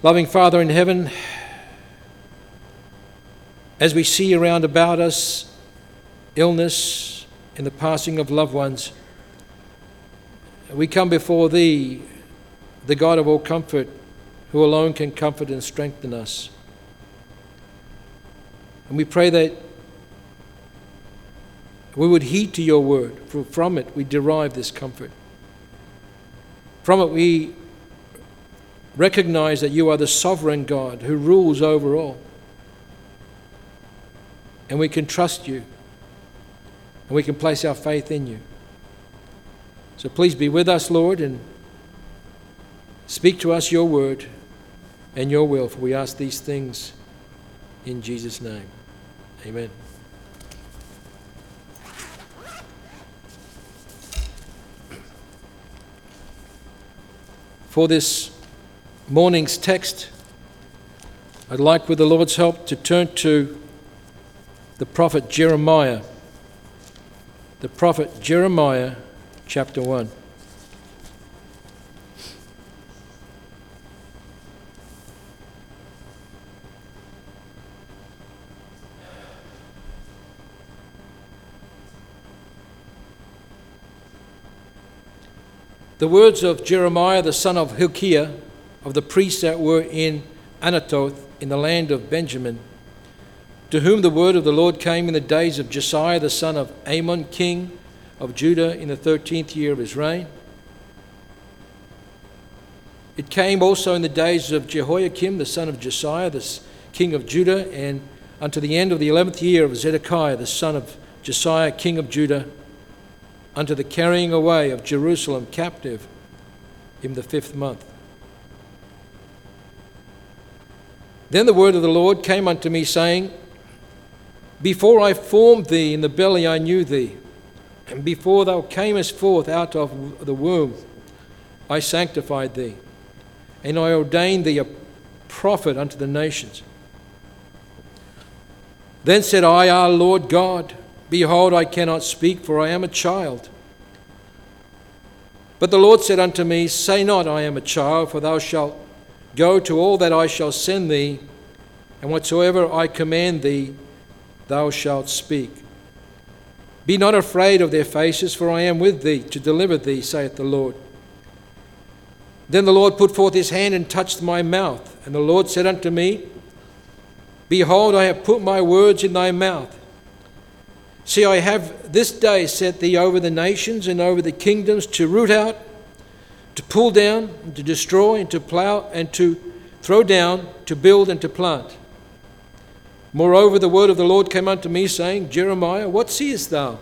Loving Father in heaven, as we see around about us illness and the passing of loved ones, we come before Thee, the God of all comfort, who alone can comfort and strengthen us. And we pray that we would heed to your word, for from it we derive this comfort. From it we recognize that you are the sovereign God who rules over all. And we can trust you, and we can place our faith in you. So please be with us, Lord, and speak to us your word and your will, for we ask these things in Jesus' name. Amen. For this morning's text, I'd like, with the Lord's help, to turn to the prophet Jeremiah. The prophet Jeremiah, chapter 1. The words of Jeremiah the son of Hilkiah, of the priests that were in Anathoth in the land of Benjamin, to whom the word of the Lord came in the days of Josiah the son of Amon, king of Judah, in the thirteenth year of his reign. It came also in the days of Jehoiakim the son of Josiah, the king of Judah, and unto the end of the eleventh year of Zedekiah the son of Josiah, king of Judah, unto the carrying away of Jerusalem captive in the fifth month. Then the word of the Lord came unto me, saying, Before I formed thee in the belly, I knew thee, and before thou camest forth out of the womb, I sanctified thee, and I ordained thee a prophet unto the nations. Then said I, Our Lord God, Behold, I cannot speak, for I am a child. But the Lord said unto me, Say not, I am a child, for thou shalt go to all that I shall send thee, and whatsoever I command thee, thou shalt speak. Be not afraid of their faces, for I am with thee to deliver thee, saith the Lord. Then the Lord put forth his hand and touched my mouth. And the Lord said unto me, Behold, I have put my words in thy mouth. See, I have this day set thee over the nations and over the kingdoms to root out, to pull down, and to destroy, and to plough, and to throw down, to build, and to plant. Moreover, the word of the Lord came unto me, saying, Jeremiah, what seest thou?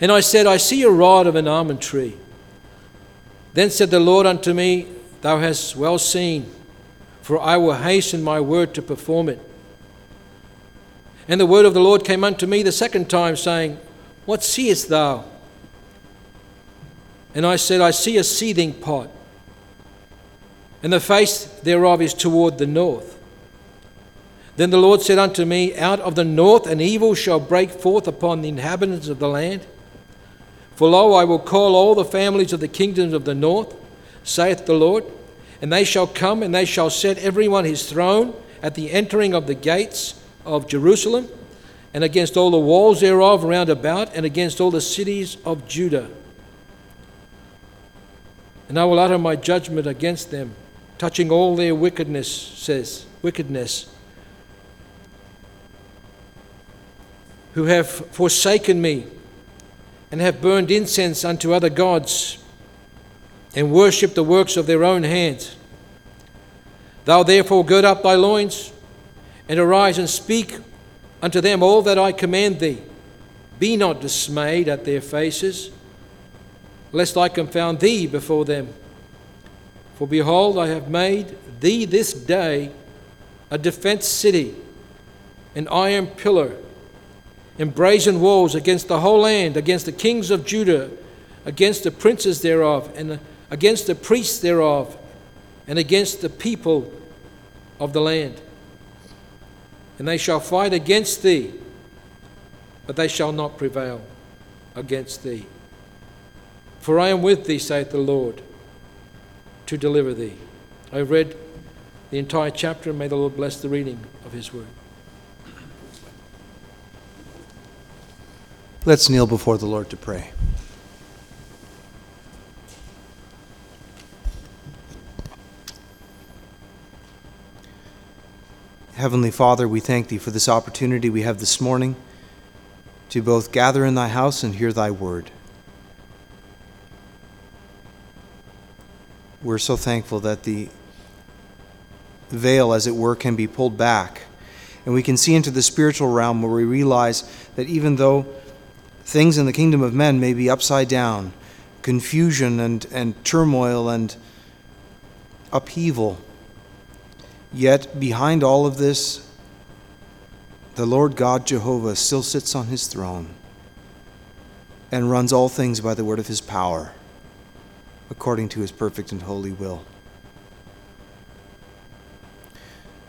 And I said, I see a rod of an almond tree. Then said the Lord unto me, Thou hast well seen, for I will hasten my word to perform it. And the word of the Lord came unto me the second time, saying, What seest thou? And I said, I see a seething pot, and the face thereof is toward the north. Then the Lord said unto me, Out of the north an evil shall break forth upon the inhabitants of the land. For lo, I will call all the families of the kingdoms of the north, saith the Lord, and they shall come, and they shall set every one his throne at the entering of the gates of Jerusalem, and against all the walls thereof round about, and against all the cities of Judah. And I will utter my judgment against them, touching all their wickedness, says, wickedness, who have forsaken me, and have burned incense unto other gods, and worshipped the works of their own hands. Thou therefore gird up thy loins, and arise and speak unto them all that I command thee. Be not dismayed at their faces, lest I confound thee before them. For behold, I have made thee this day a defence city, an iron pillar, and brazen walls against the whole land, against the kings of Judah, against the princes thereof, and against the priests thereof, and against the people of the land and they shall fight against thee, but they shall not prevail against thee. For I am with thee, saith the Lord, to deliver thee. I've read the entire chapter, and may the Lord bless the reading of His word. Let's kneel before the Lord to pray. Heavenly Father, we thank Thee for this opportunity we have this morning to both gather in Thy house and hear Thy word. We're so thankful that the veil, as it were, can be pulled back. And we can see into the spiritual realm where we realize that even though things in the kingdom of men may be upside down, confusion and, and turmoil and upheaval, Yet behind all of this, the Lord God Jehovah still sits on his throne and runs all things by the word of his power, according to his perfect and holy will.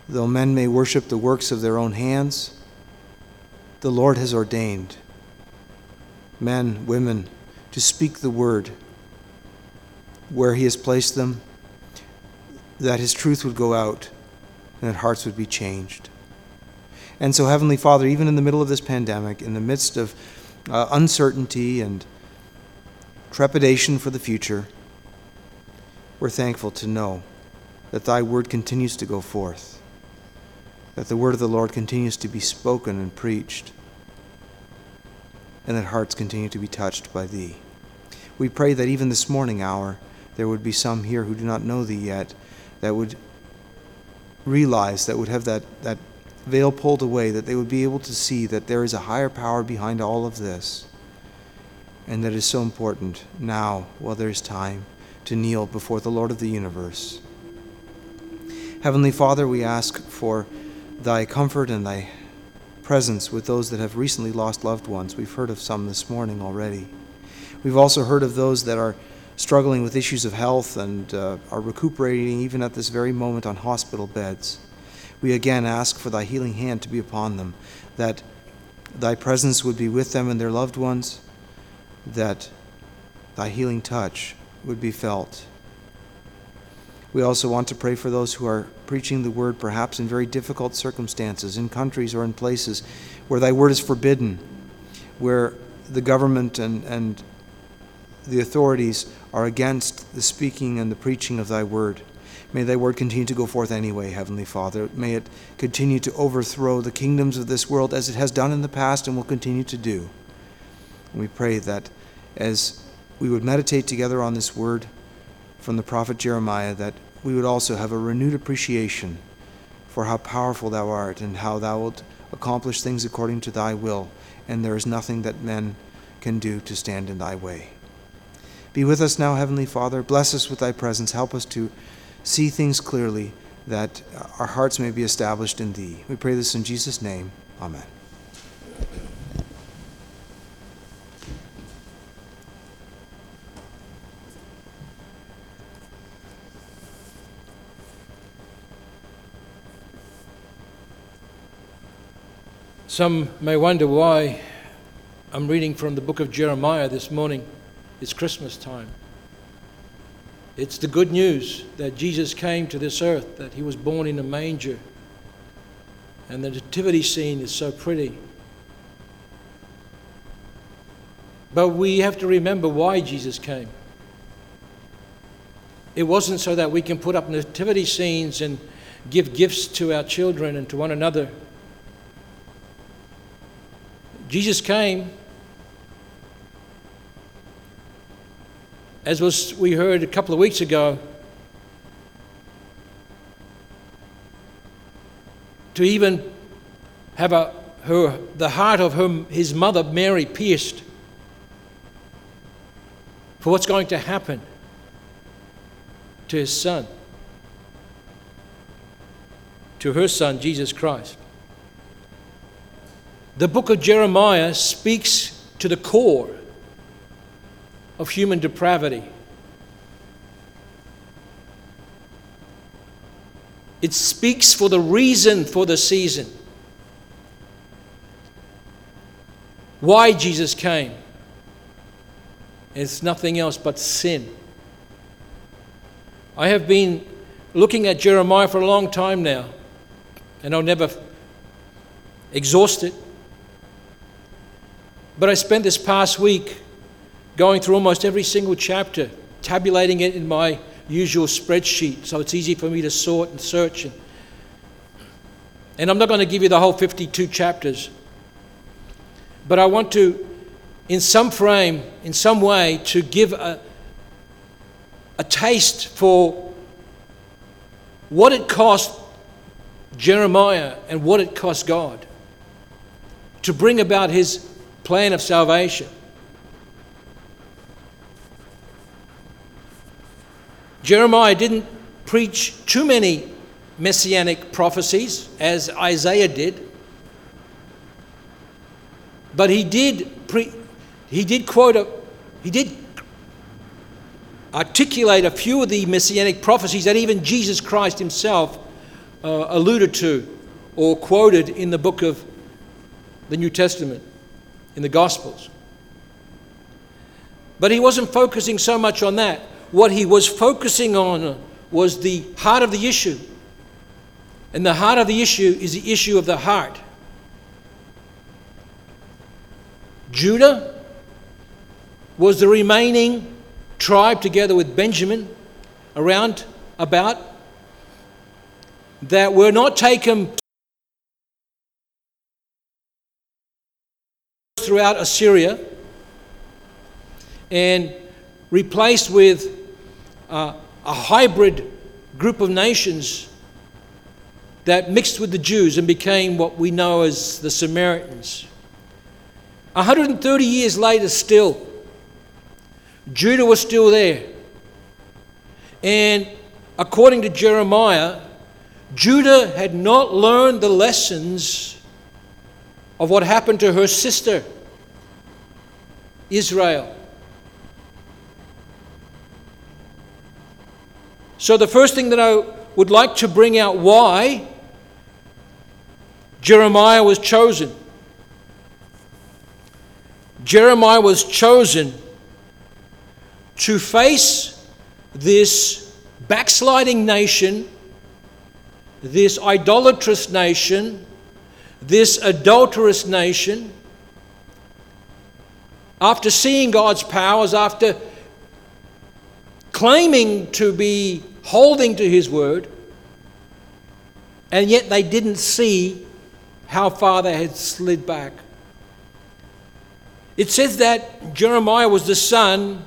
Though men may worship the works of their own hands, the Lord has ordained men, women, to speak the word where he has placed them, that his truth would go out and that hearts would be changed. And so, Heavenly Father, even in the middle of this pandemic, in the midst of uh, uncertainty and trepidation for the future, we're thankful to know that Thy word continues to go forth, that the word of the Lord continues to be spoken and preached, and that hearts continue to be touched by Thee. We pray that even this morning hour, there would be some here who do not know Thee yet, that would realize, that would have that, that veil pulled away, that they would be able to see that there is a higher power behind all of this. And that is so important now, while there is time, to kneel before the Lord of the universe. Heavenly Father, we ask for thy comfort and thy presence with those that have recently lost loved ones. We've heard of some this morning already. We've also heard of those that are struggling with issues of health and uh, are recuperating even at this very moment on hospital beds. We again ask for thy healing hand to be upon them, that thy presence would be with them and their loved ones, that thy healing touch would be felt. We also want to pray for those who are preaching the word, perhaps in very difficult circumstances, in countries or in places where thy word is forbidden, where the government and, and the authorities are against the speaking and the preaching of thy word. May thy word continue to go forth anyway, Heavenly Father. May it continue to overthrow the kingdoms of this world as it has done in the past and will continue to do. We pray that as we would meditate together on this word from the prophet Jeremiah, that we would also have a renewed appreciation for how powerful thou art and how thou wilt accomplish things according to thy will, and there is nothing that men can do to stand in thy way. Be with us now, Heavenly Father. Bless us with thy presence. Help us to see things clearly, that our hearts may be established in thee. We pray this in Jesus' name. Amen. Some may wonder why I'm reading from the book of Jeremiah this morning. It's Christmas time. It's the good news that Jesus came to this earth, that he was born in a manger. And the nativity scene is so pretty. But we have to remember why Jesus came. It wasn't so that we can put up nativity scenes and give gifts to our children and to one another. Jesus came, as was we heard a couple of weeks ago, to even have a, her, the heart of her, his mother Mary pierced for what's going to happen to his son, to her son, Jesus Christ. The book of Jeremiah speaks to the core of human depravity. It speaks for the reason for the season. Why Jesus came. It's nothing else but sin. I have been looking at Jeremiah for a long time now, and I'll never exhaust it. But I spent this past week going through almost every single chapter, tabulating it in my usual spreadsheet so it's easy for me to sort and search. And, and I'm not going to give you the whole 52 chapters, but I want to, in some frame, in some way, to give a, a taste for what it cost Jeremiah and what it cost God to bring about his plan of salvation. Jeremiah didn't preach too many messianic prophecies as Isaiah did, but he did pre- he did quote a, he did articulate a few of the messianic prophecies that even Jesus Christ himself uh, alluded to or quoted in the book of the New Testament, in the Gospels. But he wasn't focusing so much on that. What he was focusing on was the heart of the issue. And the heart of the issue is the issue of the heart. Judah was the remaining tribe together with Benjamin around about that were not taken throughout Assyria and replaced with uh, a hybrid group of nations that mixed with the Jews and became what we know as the Samaritans. 130 years later, still, Judah was still there. And according to Jeremiah, Judah had not learned the lessons of what happened to her sister, Israel. So, the first thing that I would like to bring out why Jeremiah was chosen. Jeremiah was chosen to face this backsliding nation, this idolatrous nation, this adulterous nation, after seeing God's powers, after claiming to be holding to His word, and yet they didn't see how far they had slid back. It says that Jeremiah was the son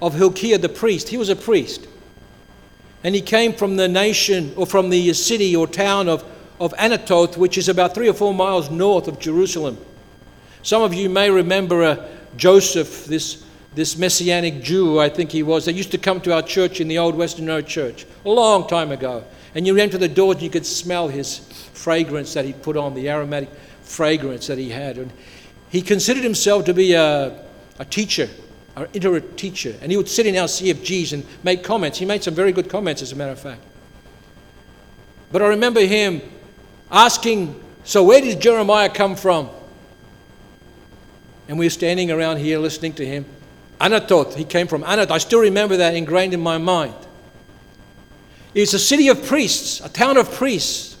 of Hilkiah the priest. He was a priest. And he came from the nation or from the city or town of, of Anathoth, which is about three or four miles north of Jerusalem. Some of you may remember uh, Joseph, this, this messianic Jew, I think he was, that used to come to our church in the old Western Road Church a long time ago. And you enter the doors and you could smell his fragrance that he put on, the aromatic fragrance that he had. And he considered himself to be a, a teacher an iterate teacher, and he would sit in our CFGs and make comments. He made some very good comments, as a matter of fact. But I remember him asking, So, where did Jeremiah come from? And we're standing around here listening to him. Anathoth, he came from Anathoth. I still remember that ingrained in my mind. It's a city of priests, a town of priests,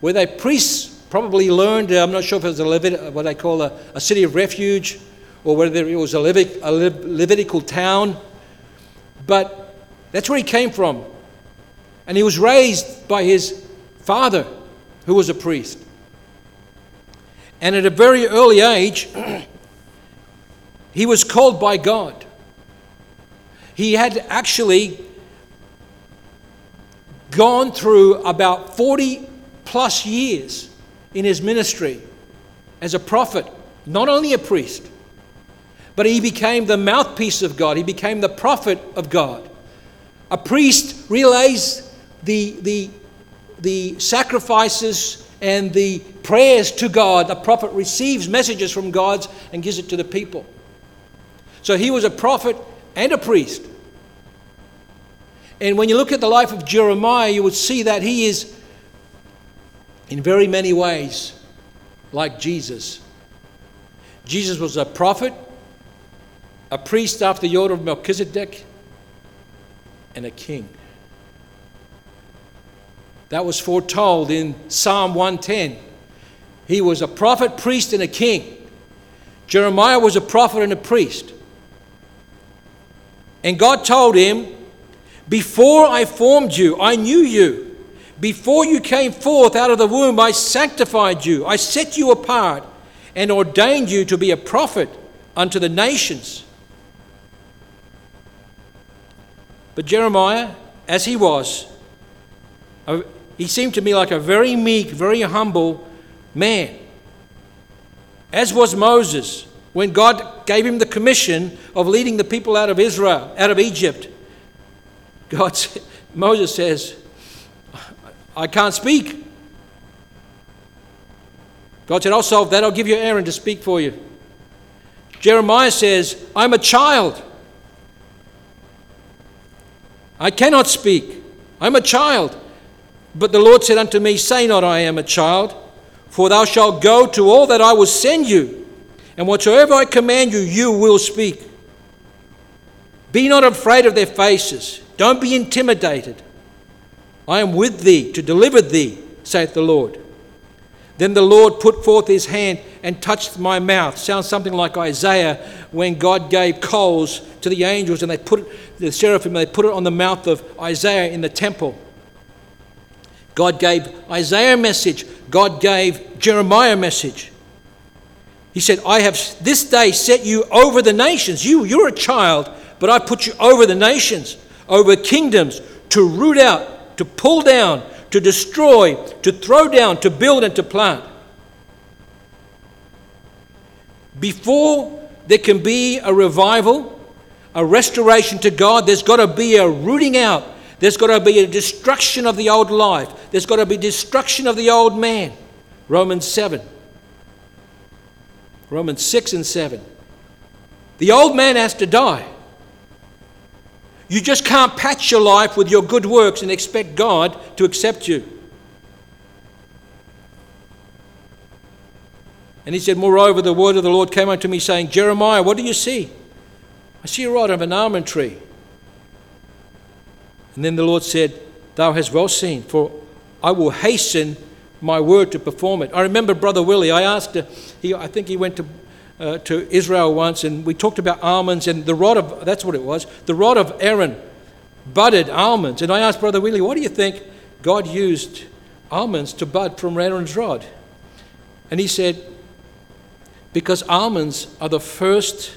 where they priests probably learned, I'm not sure if it was a Levit- what they call a, a city of refuge or whether it was a, Levit- a Levitical town. But that's where he came from. And he was raised by his father, who was a priest. And at a very early age, he was called by God. He had actually gone through about 40 plus years in his ministry as a prophet, not only a priest but he became the mouthpiece of God. He became the prophet of God. A priest relays the, the, the sacrifices and the prayers to God. The prophet receives messages from God and gives it to the people. So he was a prophet and a priest. And when you look at the life of Jeremiah, you would see that he is, in very many ways, like Jesus. Jesus was a prophet, a priest after the order of Melchizedek, and a king. That was foretold in Psalm 110. He was a prophet, priest, and a king. Jeremiah was a prophet and a priest. And God told him, Before I formed you, I knew you. Before you came forth out of the womb, I sanctified you. I set you apart and ordained you to be a prophet unto the nations. But Jeremiah, as he was, he seemed to me like a very meek, very humble man. As was Moses, when God gave him the commission of leading the people out of Israel, out of Egypt. God, Moses says, I can't speak. God said, I'll solve that. I'll give you Aaron to speak for you. Jeremiah says, I'm a child. I cannot speak. I'm a child. But the Lord said unto me, Say not, I am a child, for thou shalt go to all that I will send you, and whatsoever I command you, you will speak. Be not afraid of their faces, don't be intimidated. I am with thee to deliver thee, saith the Lord. Then the Lord put forth his hand and touched my mouth. Sounds something like Isaiah when God gave coals to the angels and they put the seraphim, they put it on the mouth of Isaiah in the temple. God gave Isaiah a message, God gave Jeremiah a message. He said, I have this day set you over the nations. You, you're a child, but I put you over the nations, over kingdoms, to root out, to pull down, to destroy, to throw down, to build, and to plant. Before there can be a revival, a restoration to God, there's got to be a rooting out. There's got to be a destruction of the old life. There's got to be destruction of the old man. Romans 7. Romans 6 and 7. The old man has to die. You just can't patch your life with your good works and expect God to accept you. And he said, Moreover, the word of the Lord came unto me, saying, Jeremiah, what do you see? I see a rod of an almond tree. And then the Lord said, Thou hast well seen, for I will hasten my word to perform it. I remember Brother Willie, I asked, uh, he, I think he went to, uh, to Israel once, and we talked about almonds, and the rod of, that's what it was, the rod of Aaron budded almonds. And I asked Brother Willie, what do you think God used almonds to bud from Aaron's rod? And he said, because almonds are the first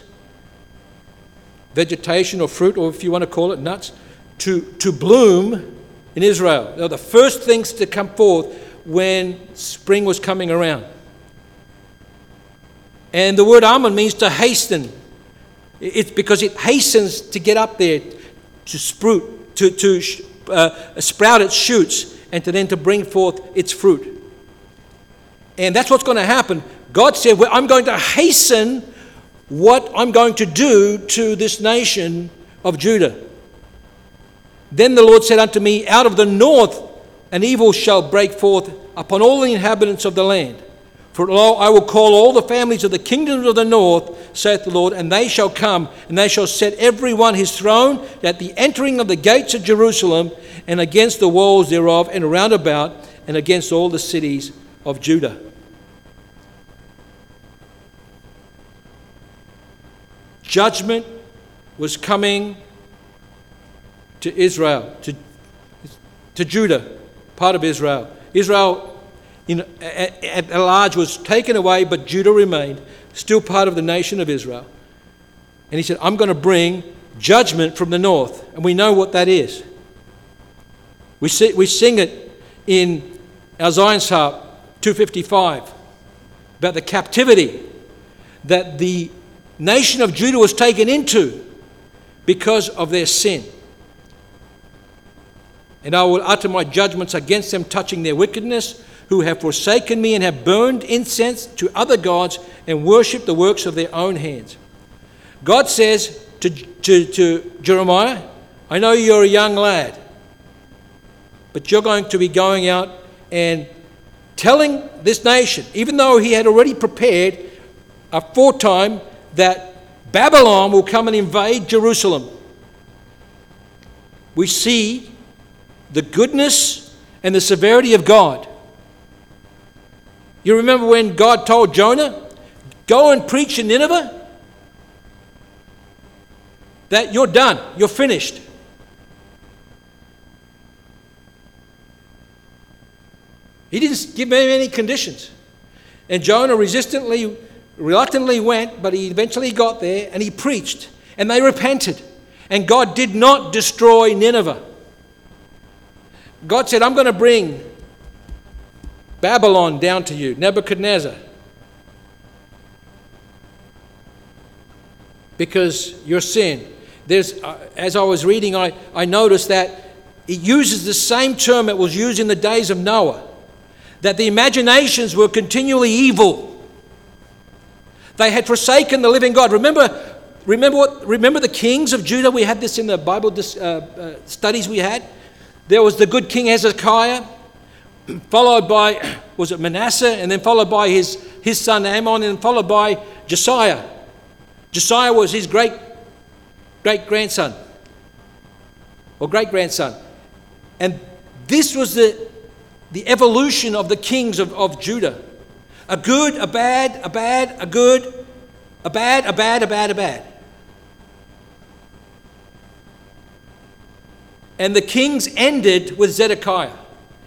vegetation or fruit, or if you want to call it nuts, to, to bloom in Israel. They were the first things to come forth when spring was coming around. And the word almond means to hasten. It's because it hastens to get up there, to sprout, to, to uh, sprout its shoots, and to then to bring forth its fruit. And that's what's going to happen. God said, well, I'm going to hasten what I'm going to do to this nation of Judah. Then the Lord said unto me, Out of the north an evil shall break forth upon all the inhabitants of the land. For lo, I will call all the families of the kingdoms of the north, saith the Lord, and they shall come, and they shall set every one his throne at the entering of the gates of Jerusalem, and against the walls thereof, and round about, and against all the cities of Judah. Judgment was coming to Israel, to, to Judah, part of Israel. Israel in, at, at large was taken away, but Judah remained, still part of the nation of Israel. And he said, I'm going to bring judgment from the north. And we know what that is. We, see, we sing it in our Zion's Harp 255 about the captivity that the nation of Judah was taken into because of their sin and I will utter my judgments against them, touching their wickedness, who have forsaken me and have burned incense to other gods and worshipped the works of their own hands. God says to, to, to Jeremiah, I know you're a young lad, but you're going to be going out and telling this nation, even though he had already prepared a foretime that Babylon will come and invade Jerusalem. We see the goodness and the severity of God. You remember when God told Jonah, Go and preach in Nineveh? That you're done, you're finished. He didn't give him any conditions. And Jonah resistantly, reluctantly went, but he eventually got there and he preached. And they repented. And God did not destroy Nineveh. God said, I'm going to bring Babylon down to you, Nebuchadnezzar. Because your sin. There's, uh, as I was reading, I, I noticed that it uses the same term that was used in the days of Noah that the imaginations were continually evil. They had forsaken the living God. Remember, remember, what, remember the kings of Judah? We had this in the Bible uh, uh, studies we had. There was the good king Hezekiah, followed by, was it Manasseh, and then followed by his, his son Amon, and followed by Josiah. Josiah was his great great grandson or great grandson. And this was the, the evolution of the kings of, of Judah a good, a bad, a bad, a good, a bad, a bad, a bad, a bad. And the kings ended with Zedekiah.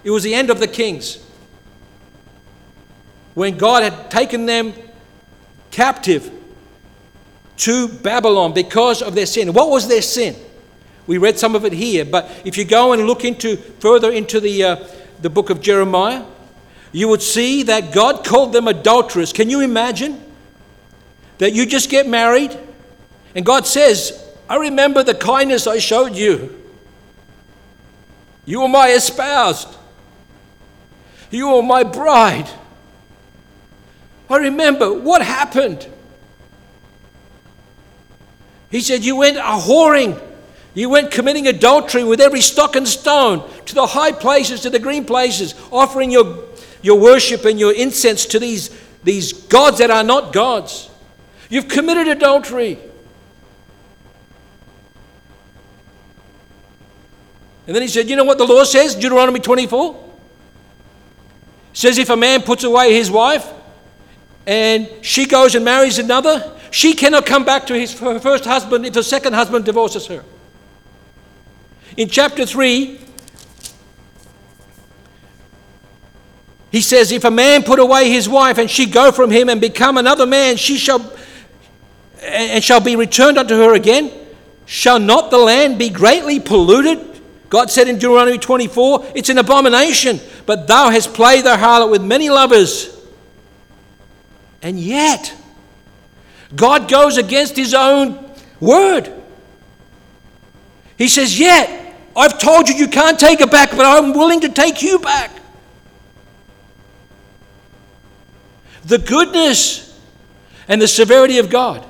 It was the end of the kings. When God had taken them captive to Babylon because of their sin. What was their sin? We read some of it here, but if you go and look into further into the, uh, the book of Jeremiah, you would see that God called them adulterers. Can you imagine that you just get married and God says, I remember the kindness I showed you. You are my espoused. You are my bride. I remember what happened. He said, You went a whoring. You went committing adultery with every stock and stone to the high places, to the green places, offering your, your worship and your incense to these, these gods that are not gods. You've committed adultery. And then he said, You know what the law says? Deuteronomy 24 says, If a man puts away his wife and she goes and marries another, she cannot come back to his her first husband if the second husband divorces her. In chapter 3, he says, If a man put away his wife and she go from him and become another man, she shall and shall be returned unto her again. Shall not the land be greatly polluted? God said in Deuteronomy 24, It's an abomination, but thou hast played the harlot with many lovers. And yet, God goes against his own word. He says, Yet, I've told you you can't take it back, but I'm willing to take you back. The goodness and the severity of God.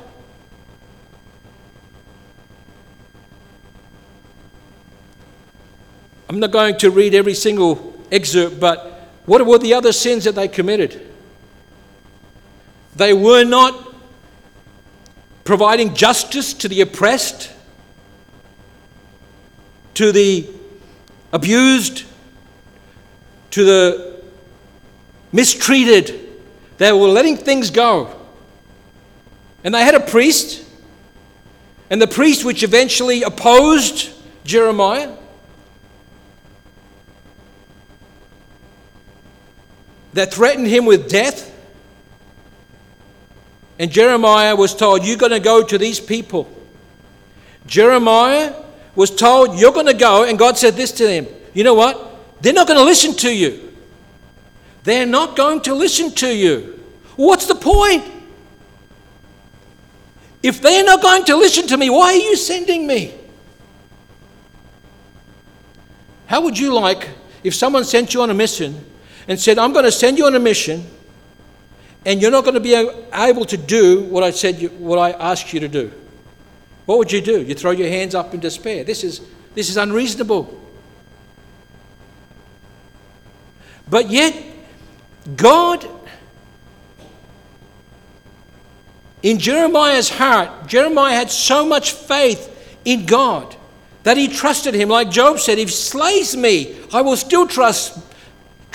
I'm not going to read every single excerpt, but what were the other sins that they committed? They were not providing justice to the oppressed, to the abused, to the mistreated. They were letting things go. And they had a priest, and the priest which eventually opposed Jeremiah. That threatened him with death. And Jeremiah was told, You're going to go to these people. Jeremiah was told, You're going to go. And God said this to them You know what? They're not going to listen to you. They're not going to listen to you. What's the point? If they're not going to listen to me, why are you sending me? How would you like if someone sent you on a mission and said, I'm going to send you on a mission and you're not going to be able to do what I said, you, what I asked you to do. What would you do? You throw your hands up in despair. This is, this is unreasonable. But yet, God, in Jeremiah's heart, Jeremiah had so much faith in God that he trusted him. Like Job said, if slays me, I will still trust,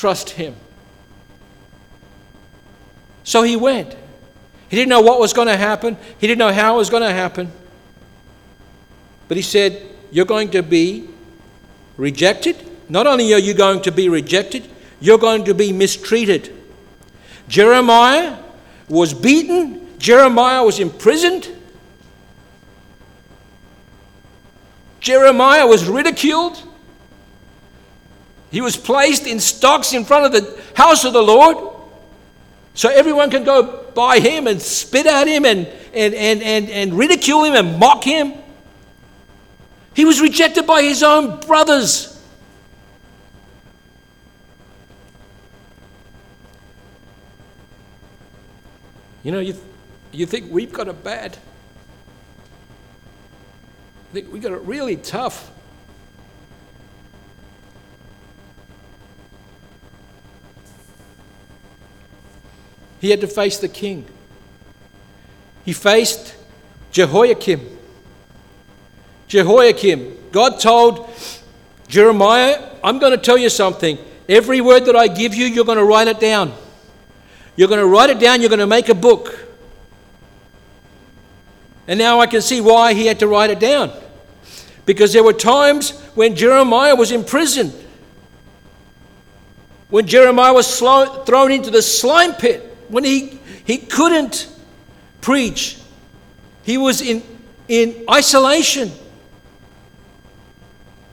trust him. So he went. He didn't know what was going to happen, he didn't know how it was going to happen. But he said, You're going to be rejected. Not only are you going to be rejected, you're going to be mistreated. Jeremiah was beaten, Jeremiah was imprisoned, Jeremiah was ridiculed. He was placed in stocks in front of the house of the Lord. So everyone can go by him and spit at him and, and, and, and, and ridicule him and mock him. He was rejected by his own brothers. You know, you, you think we've got it bad. I think we got it really tough. He had to face the king. He faced Jehoiakim. Jehoiakim, God told Jeremiah, I'm going to tell you something. Every word that I give you, you're going to write it down. You're going to write it down, you're going to make a book. And now I can see why he had to write it down. Because there were times when Jeremiah was in prison, when Jeremiah was thrown into the slime pit when he, he couldn't preach, he was in, in isolation,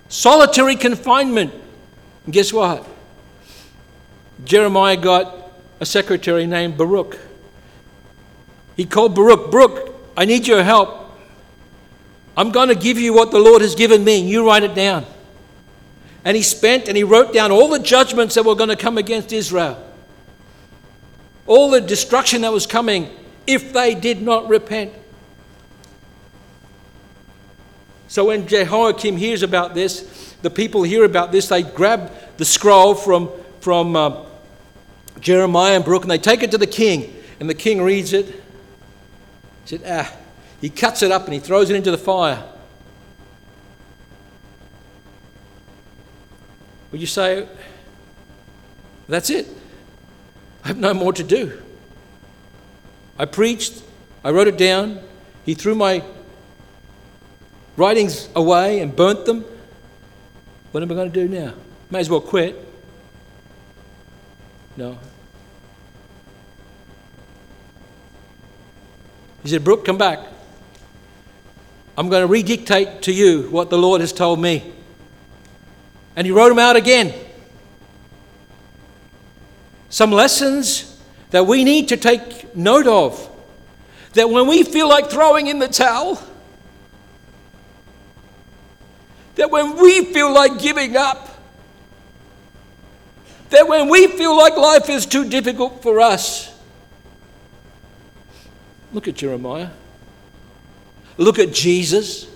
solitary confinement. And guess what? Jeremiah got a secretary named Baruch. He called Baruch, Baruch, I need your help. I'm going to give you what the Lord has given me. and You write it down. And he spent and he wrote down all the judgments that were going to come against Israel all the destruction that was coming if they did not repent. So when Jehoiakim hears about this, the people hear about this, they grab the scroll from, from uh, Jeremiah and Baruch and they take it to the king. And the king reads it. He said, ah, he cuts it up and he throws it into the fire. Would you say, that's it? I have no more to do. I preached, I wrote it down. He threw my writings away and burnt them. What am I going to do now? May as well quit. No. He said, Baruch, come back. I'm going to redictate to you what the Lord has told me. And he wrote them out again some lessons that we need to take note of. That when we feel like throwing in the towel, that when we feel like giving up, that when we feel like life is too difficult for us, look at Jeremiah, look at Jesus.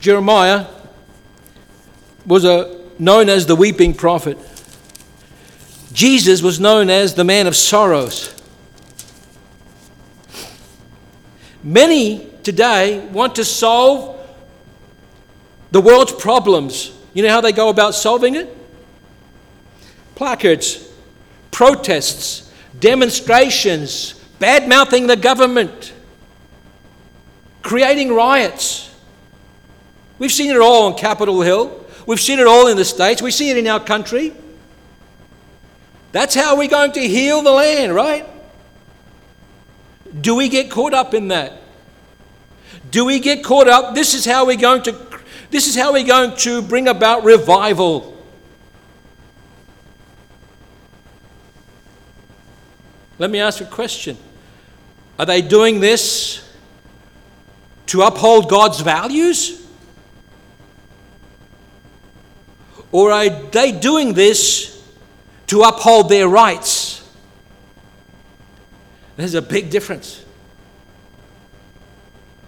Jeremiah was a, known as the weeping prophet. Jesus was known as the man of sorrows. Many today want to solve the world's problems. You know how they go about solving it? Placards, protests, demonstrations, bad mouthing the government, creating riots. We've seen it all on Capitol Hill. We've seen it all in the States. We see it in our country. That's how we're going to heal the land, right? Do we get caught up in that? Do we get caught up? This is how we're going to this is how we're going to bring about revival. Let me ask a question. Are they doing this to uphold God's values? Or are they doing this to uphold their rights? There's a big difference.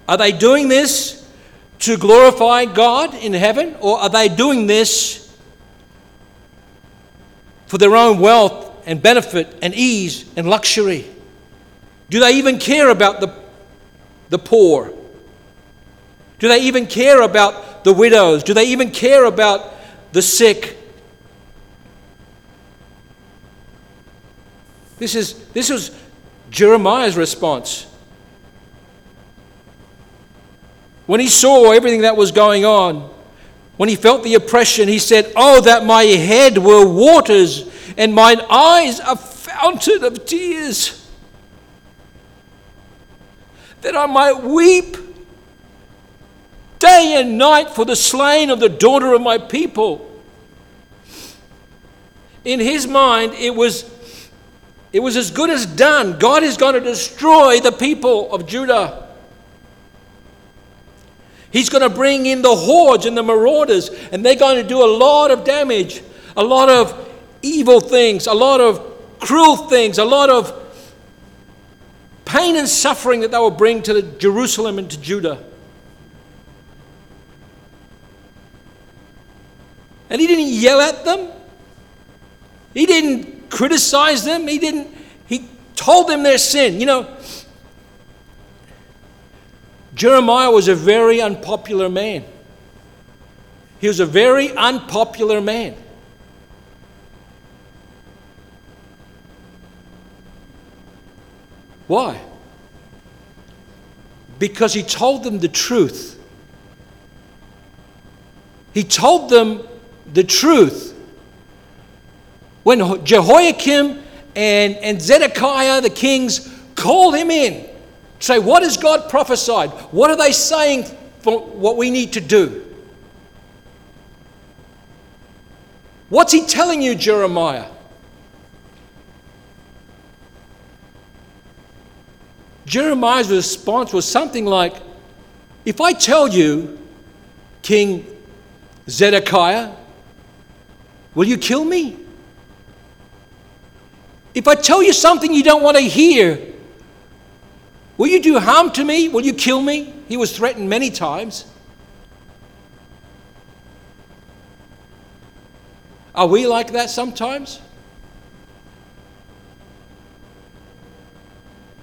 Are they doing this to glorify God in heaven, or are they doing this for their own wealth and benefit and ease and luxury? Do they even care about the, the poor? Do they even care about the widows? Do they even care about the sick? This, is, this was Jeremiah's response. When he saw everything that was going on, when he felt the oppression, he said, Oh, that my head were waters and mine eyes a fountain of tears, that I might weep day and night for the slain of the daughter of my people. In his mind, it was, it was as good as done. God is going to destroy the people of Judah. He's going to bring in the hordes and the marauders, and they're going to do a lot of damage, a lot of evil things, a lot of cruel things, a lot of pain and suffering that they will bring to Jerusalem and to Judah. And he didn't yell at them. He didn't criticize them. He didn't, he told them their sin. You know, Jeremiah was a very unpopular man. He was a very unpopular man. Why? Because he told them the truth. He told them the truth. When Jehoiakim and, and Zedekiah, the kings, called him in, say, What has God prophesied? What are they saying for what we need to do? What's he telling you, Jeremiah? Jeremiah's response was something like If I tell you, King Zedekiah, will you kill me? If I tell you something you don't want to hear, will you do harm to me? Will you kill me? He was threatened many times. Are we like that sometimes?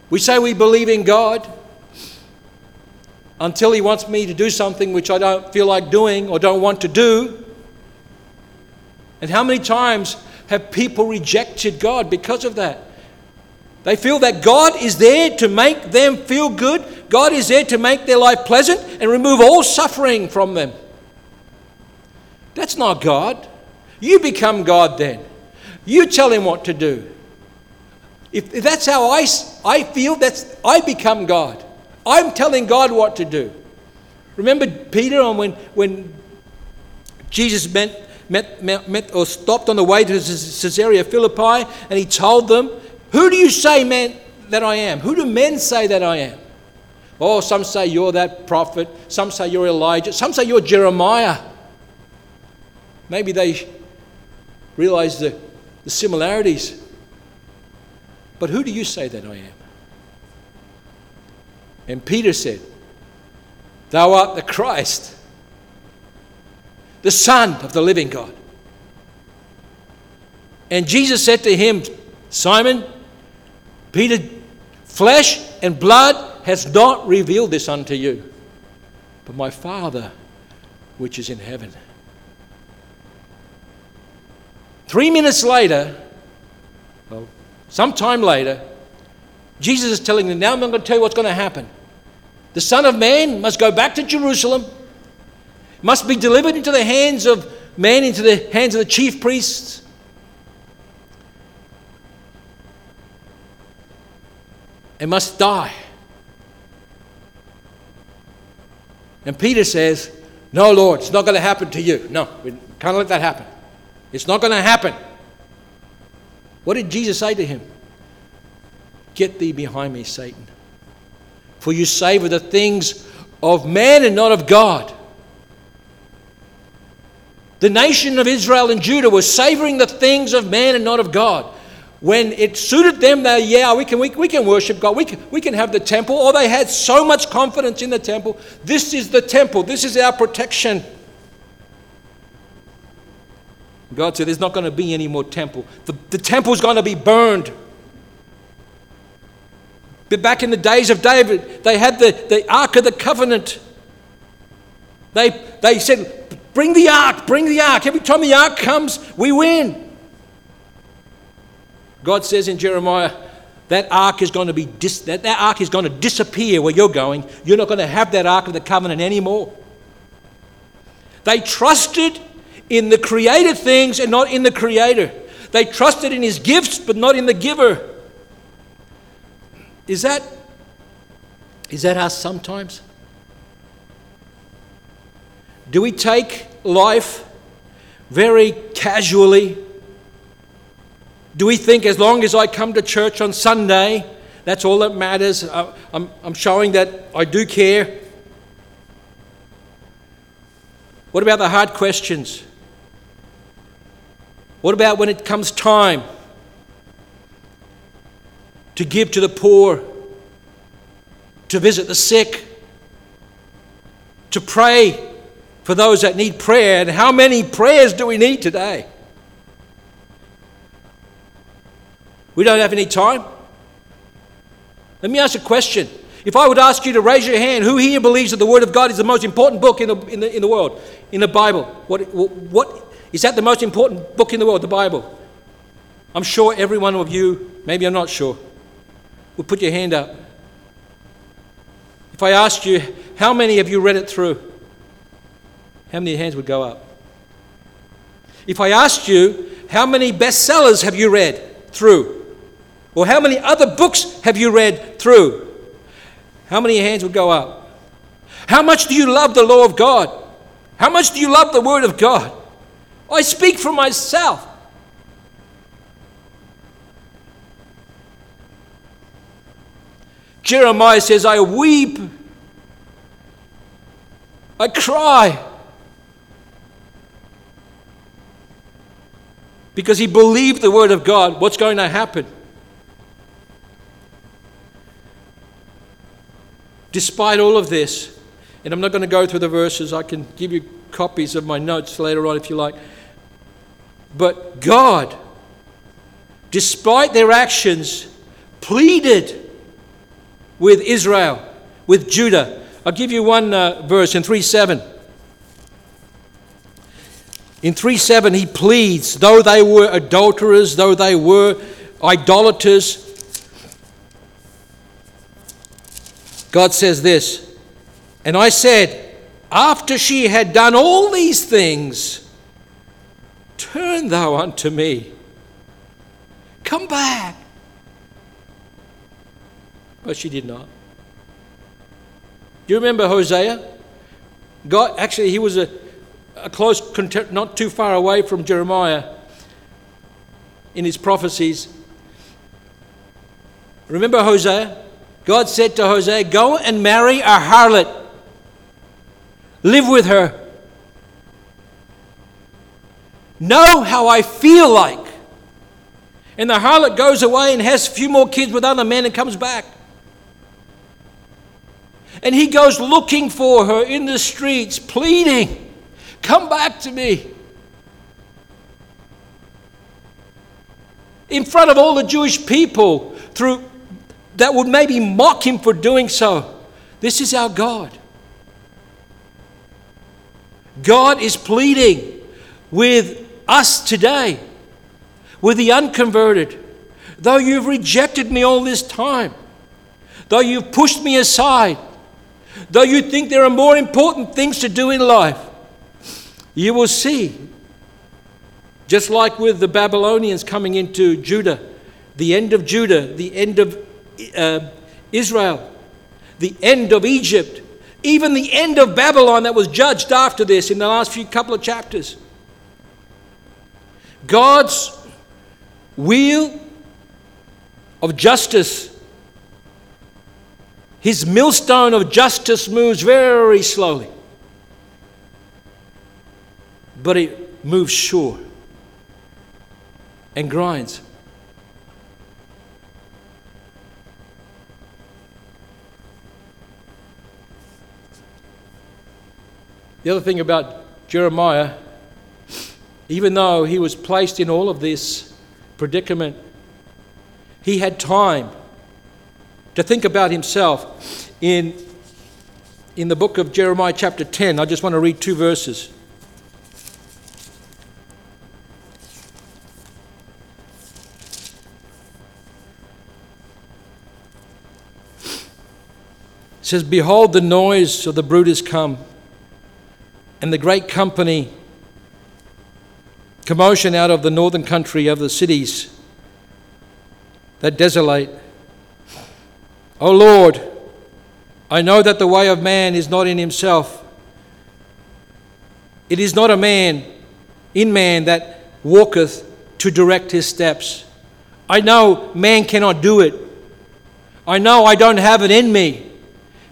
We say we believe in God until He wants me to do something which I don't feel like doing or don't want to do. And how many times have people rejected God because of that? They feel that God is there to make them feel good, God is there to make their life pleasant and remove all suffering from them. That's not God. You become God then. You tell Him what to do. If, if that's how I, I feel, that's, I become God. I'm telling God what to do. Remember Peter on when, when Jesus met, met, met, met or stopped on the way to Caesarea Philippi and he told them, Who do you say man, that I am? Who do men say that I am? Oh, some say you're that prophet. Some say you're Elijah. Some say you're Jeremiah. Maybe they realize the, the similarities. But who do you say that I am? And Peter said, Thou art the Christ, the Son of the living God. And Jesus said to him, Simon, Peter, flesh and blood has not revealed this unto you, but my Father which is in heaven. Three minutes later, well, sometime later, Jesus is telling them, Now I'm going to tell you what's going to happen. The Son of Man must go back to Jerusalem, must be delivered into the hands of men, into the hands of the chief priests. And must die. And Peter says, No, Lord, it's not going to happen to you. No, we can't let that happen. It's not going to happen. What did Jesus say to him? Get thee behind me, Satan. For you savor the things of man and not of God. The nation of Israel and Judah was savoring the things of man and not of God. When it suited them, they, yeah, we can, we, we can worship God, we can, we can have the temple, or they had so much confidence in the temple. This is the temple, this is our protection. God said, There's not going to be any more temple. The, the temple is going to be burned. But back in the days of David, they had the, the Ark of the Covenant. They, they said, Bring the Ark, bring the Ark. Every time the Ark comes, we win. God says in Jeremiah, that ark is going to be dis- that, that ark is going to disappear where you're going. You're not going to have that ark of the covenant anymore. They trusted in the created things and not in the creator. They trusted in his gifts but not in the giver. Is that is that us sometimes? Do we take life very casually? Do we think as long as I come to church on Sunday, that's all that matters? I'm, I'm showing that I do care. What about the hard questions? What about when it comes time to give to the poor, to visit the sick, to pray for those that need prayer? And how many prayers do we need today? We don't have any time. Let me ask a question. If I would ask you to raise your hand, who here believes that the Word of God is the most important book in the, in the, in the world, in the Bible? What, what, is that the most important book in the world, the Bible? I'm sure every one of you, maybe I'm not sure, will put your hand up. If I asked you, how many have you read it through? How many hands would go up? If I asked you, how many bestsellers have you read through? Or how many other books have you read through? How many hands would go up? How much do you love the law of God? How much do you love the Word of God? I speak for myself. Jeremiah says, I weep, I cry. Because he believed the word of God. What's going to happen? Despite all of this, and I'm not going to go through the verses, I can give you copies of my notes later on if you like. But God, despite their actions, pleaded with Israel, with Judah. I'll give you one uh, verse in 3 7. In 3 7, he pleads, though they were adulterers, though they were idolaters, God says this, and I said, after she had done all these things, Turn thou unto me. Come back. But she did not. Do you remember Hosea? God, actually, he was a, a close, not too far away from Jeremiah in his prophecies. Remember Hosea? God said to Hosea, Go and marry a harlot, live with her know how I feel like. And the harlot goes away and has a few more kids with other men and comes back. And he goes looking for her in the streets, pleading, Come back to me. In front of all the Jewish people, through that would maybe mock him for doing so. This is our God. God is pleading with us today, with the unconverted, though you've rejected me all this time, though you've pushed me aside, though you think there are more important things to do in life, you will see, just like with the Babylonians coming into Judah, the end of Judah, the end of uh, Israel, the end of Egypt, even the end of Babylon that was judged after this in the last few couple of chapters. God's wheel of justice, his millstone of justice moves very slowly, but it moves sure and grinds. The other thing about Jeremiah even though he was placed in all of this predicament, he had time to think about himself in, in the book of Jeremiah, chapter 10. I just want to read two verses. Says, Behold, the noise of the brood is come, and the great company, commotion out of the northern country of the cities that desolate. O Lord, I know that the way of man is not in himself. It is not a man in man that walketh to direct his steps. I know man cannot do it. I know I don't have it in me.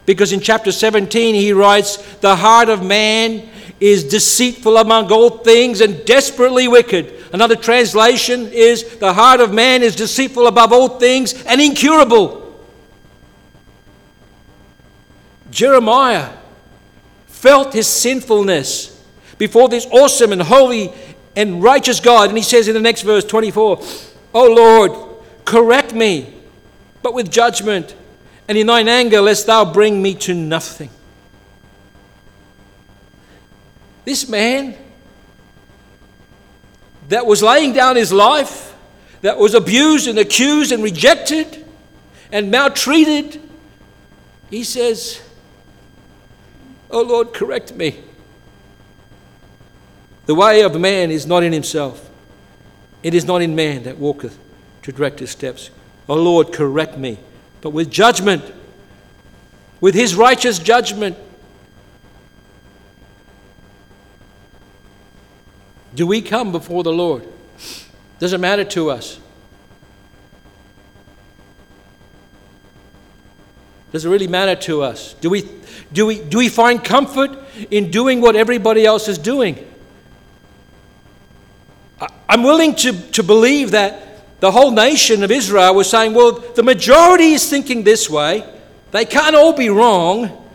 Because in chapter 17 he writes, The heart of man is deceitful among all things and desperately wicked. Another translation is, The heart of man is deceitful above all things and incurable. Jeremiah felt his sinfulness before this awesome and holy and righteous God. And he says in the next verse, 24, O Lord, correct me, but with judgment, and in thine anger, lest thou bring me to nothing. This man that was laying down his life, that was abused and accused and rejected and maltreated, he says, Oh Lord, correct me. The way of man is not in himself, it is not in man that walketh to direct his steps. Oh Lord, correct me, but with judgment, with his righteous judgment. Do we come before the Lord? Does it matter to us? Does it really matter to us? Do we, do we, do we find comfort in doing what everybody else is doing? I, I'm willing to, to believe that the whole nation of Israel was saying, well, the majority is thinking this way. They can't all be wrong.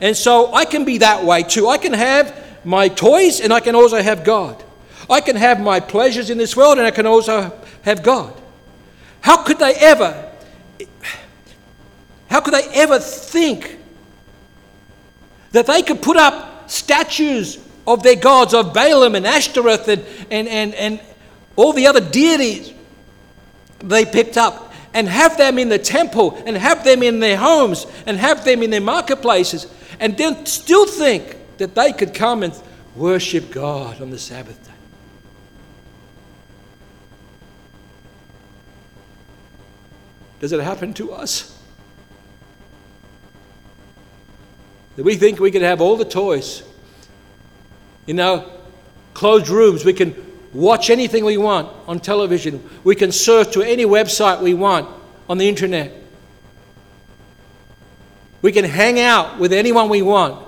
And so I can be that way too. I can have my toys and I can also have God. I can have my pleasures in this world and I can also have God. How could they ever how could they ever think that they could put up statues of their gods, of Baalim and Ashtoreth and, and, and, and all the other deities they picked up, and have them in the temple, and have them in their homes, and have them in their marketplaces, and then still think that they could come and worship God on the Sabbath day? Does it happen to us? That we think we can have all the toys. In our closed rooms, we can watch anything we want on television. We can surf to any website we want on the internet. We can hang out with anyone we want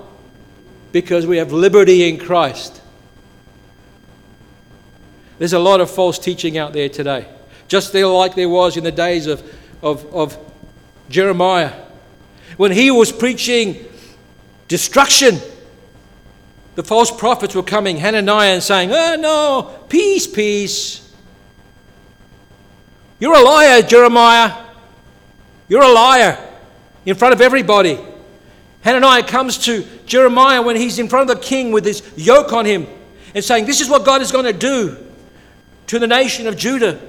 because we have liberty in Christ. There's a lot of false teaching out there today, just like there was in the days of, of, of Jeremiah. When he was preaching destruction. The false prophets were coming, Hananiah, and saying, Oh, no, peace, peace. You're a liar, Jeremiah. You're a liar in front of everybody. Hananiah comes to Jeremiah when he's in front of the king with his yoke on him and saying, This is what God is going to do to the nation of Judah.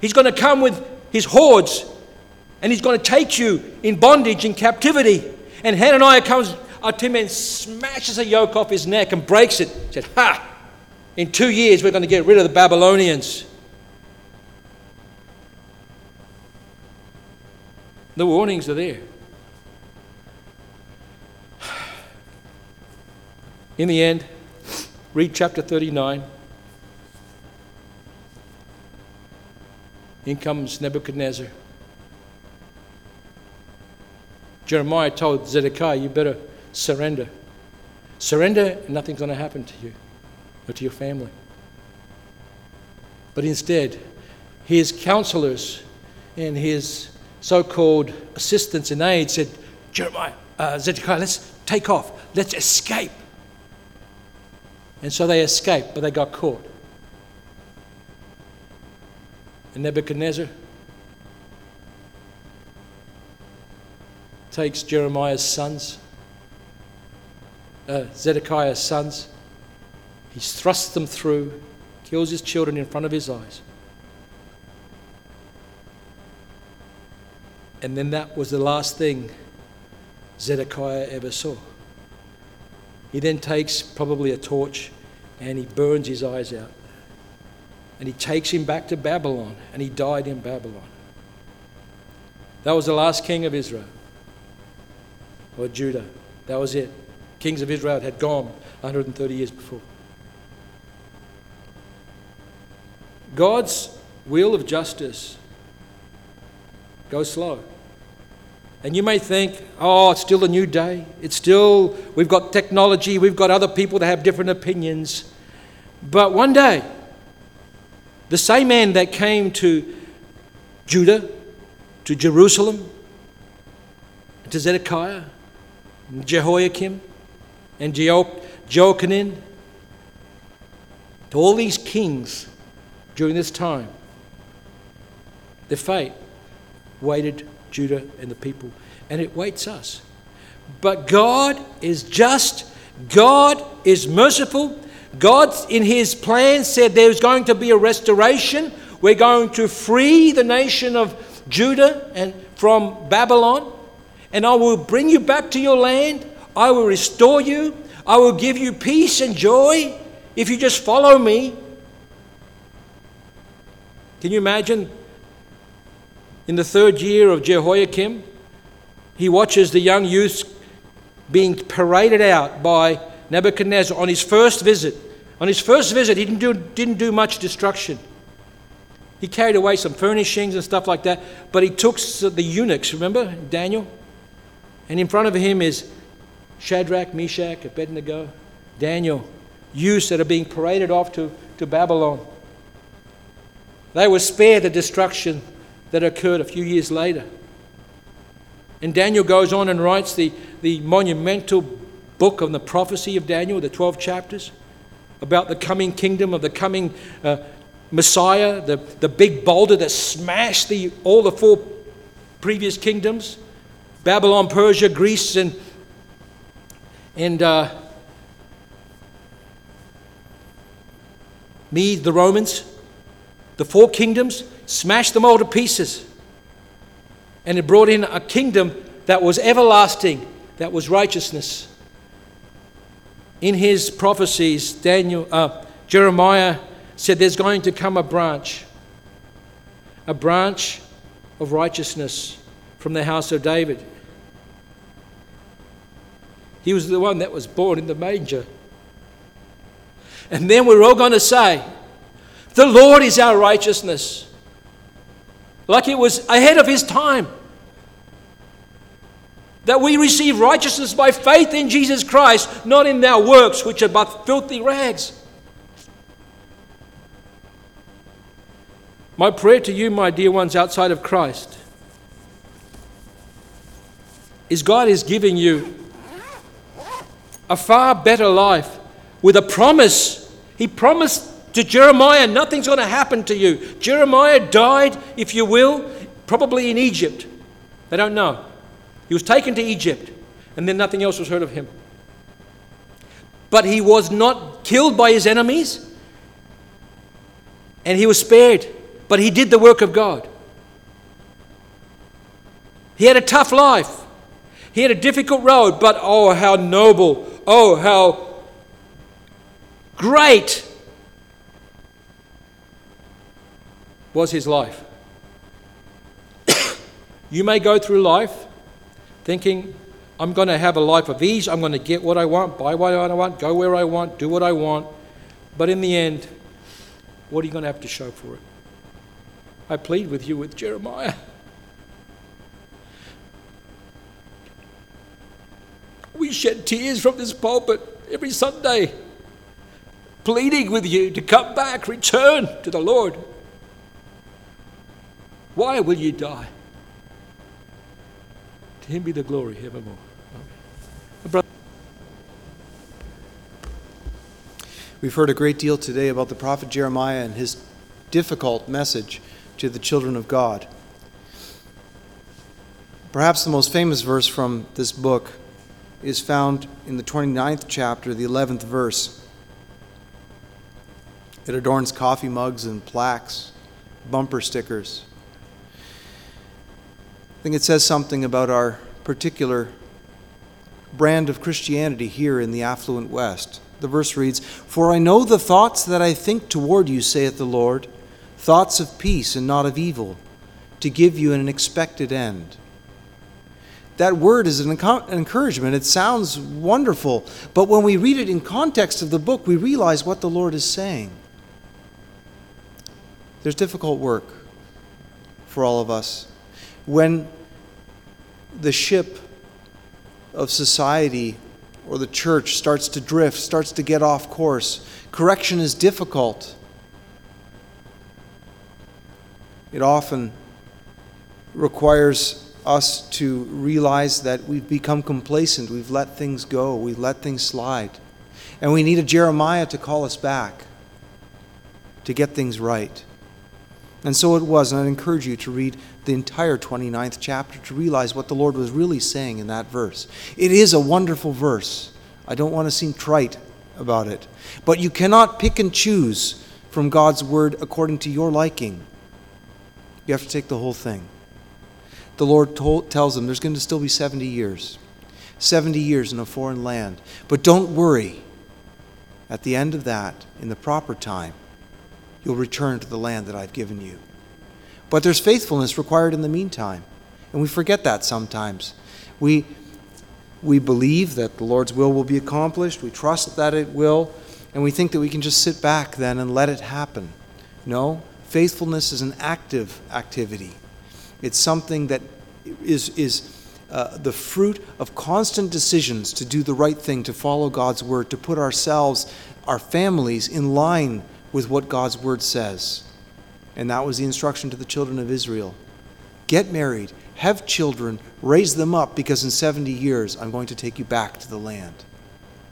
He's going to come with his hordes and he's going to take you in bondage, in captivity. And Hananiah comes to him and smashes a yoke off his neck and breaks it. He said, Ha! In two years, we're going to get rid of the Babylonians. The warnings are there. In the end, read chapter 39. In comes Nebuchadnezzar. Jeremiah told Zedekiah, You better surrender. Surrender, nothing's going to happen to you or to your family. But instead, his counselors and his so called assistants and aides said, Jeremiah, uh, Zedekiah, let's take off. Let's escape. And so they escaped, but they got caught. And Nebuchadnezzar, takes Jeremiah's sons, uh, Zedekiah's sons, he thrusts them through, kills his children in front of his eyes. And then that was the last thing Zedekiah ever saw. He then takes probably a torch and he burns his eyes out. And he takes him back to Babylon and he died in Babylon. That was the last king of Israel or Judah. That was it. Kings of Israel had gone 130 years before. God's wheel of justice goes slow. And you may think, oh, it's still a new day. It's still, we've got technology, we've got other people that have different opinions. But one day, the same man that came to Judah, to Jerusalem, to Zedekiah, Jehoiakim, and Jehoiakim, to all these kings during this time, their fate waited Judah and the people, and it waits us. But God is just, God is merciful. God, in His plan, said there's going to be a restoration. We're going to free the nation of Judah and from Babylon, and I will bring you back to your land. I will restore you. I will give you peace and joy if you just follow me. Can you imagine in the third year of Jehoiakim, he watches the young youths being paraded out by Nebuchadnezzar on his first visit. On his first visit, he didn't do, didn't do much destruction. He carried away some furnishings and stuff like that, but he took the eunuchs, remember, Daniel? And in front of him is Shadrach, Meshach, Abednego, Daniel, youths that are being paraded off to, to Babylon. They were spared the destruction that occurred a few years later. And Daniel goes on and writes the, the monumental book of the prophecy of Daniel, the 12 chapters, about the coming kingdom of the coming uh, Messiah, the, the big boulder that smashed the, all the four previous kingdoms Babylon, Persia, Greece, and, and uh, the Romans. The four kingdoms smashed them all to pieces. And it brought in a kingdom that was everlasting, that was righteousness. In his prophecies, Daniel, uh, Jeremiah said there's going to come a branch, a branch of righteousness from the house of David. He was the one that was born in the manger. And then we're all going to say, The Lord is our righteousness like it was ahead of his time. That we receive righteousness by faith in Jesus Christ, not in our works, which are but filthy rags. My prayer to you, my dear ones outside of Christ, is God is giving you a far better life with a promise. He promised to Jeremiah, nothing's going to happen to you. Jeremiah died, if you will, probably in Egypt. They don't know. He was taken to Egypt, and then nothing else was heard of him. But he was not killed by his enemies, and he was spared. But he did the work of God. He had a tough life. He had a difficult road, but oh, how noble, oh, how great was his life. you may go through life thinking, I'm going to have a life of ease, I'm going to get what I want, buy what I want, go where I want, do what I want. But in the end, what are you going to have to show for it? I plead with you with Jeremiah. We shed tears from this pulpit every Sunday, pleading with you to come back, return to the Lord. Why will you die? To him be the glory evermore. We've heard a great deal today about the prophet Jeremiah and his difficult message to the children of God. Perhaps the most famous verse from this book is found in the 29th chapter, the 11th verse. It adorns coffee mugs and plaques, bumper stickers. I think it says something about our particular brand of Christianity here in the affluent West. The verse reads For I know the thoughts that I think toward you, saith the Lord, thoughts of peace and not of evil, to give you an expected end. That word is an encouragement. It sounds wonderful, but when we read it in context of the book, we realize what the Lord is saying. There's difficult work for all of us. When the ship of society or the church starts to drift, starts to get off course, correction is difficult. It often requires us to realize that we've become complacent, we've let things go, we've let things slide. And we need a Jeremiah to call us back to get things right. And so it was, and I'd encourage you to read the entire 29th chapter to realize what the Lord was really saying in that verse. It is a wonderful verse. I don't want to seem trite about it. But you cannot pick and choose from God's word according to your liking. You have to take the whole thing the Lord told, tells them there's going to still be 70 years. 70 years in a foreign land. But don't worry. At the end of that, in the proper time, you'll return to the land that I've given you. But there's faithfulness required in the meantime. And we forget that sometimes. We, we believe that the Lord's will will be accomplished, we trust that it will, and we think that we can just sit back then and let it happen. No, faithfulness is an active activity. It's something that is, is uh, the fruit of constant decisions to do the right thing, to follow God's word, to put ourselves, our families, in line with what God's word says. And that was the instruction to the children of Israel get married, have children, raise them up, because in 70 years I'm going to take you back to the land.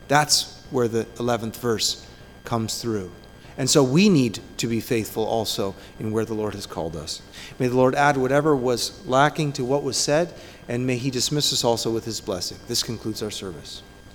That's where the 11th verse comes through. And so we need to be faithful also in where the Lord has called us. May the Lord add whatever was lacking to what was said, and may He dismiss us also with His blessing. This concludes our service.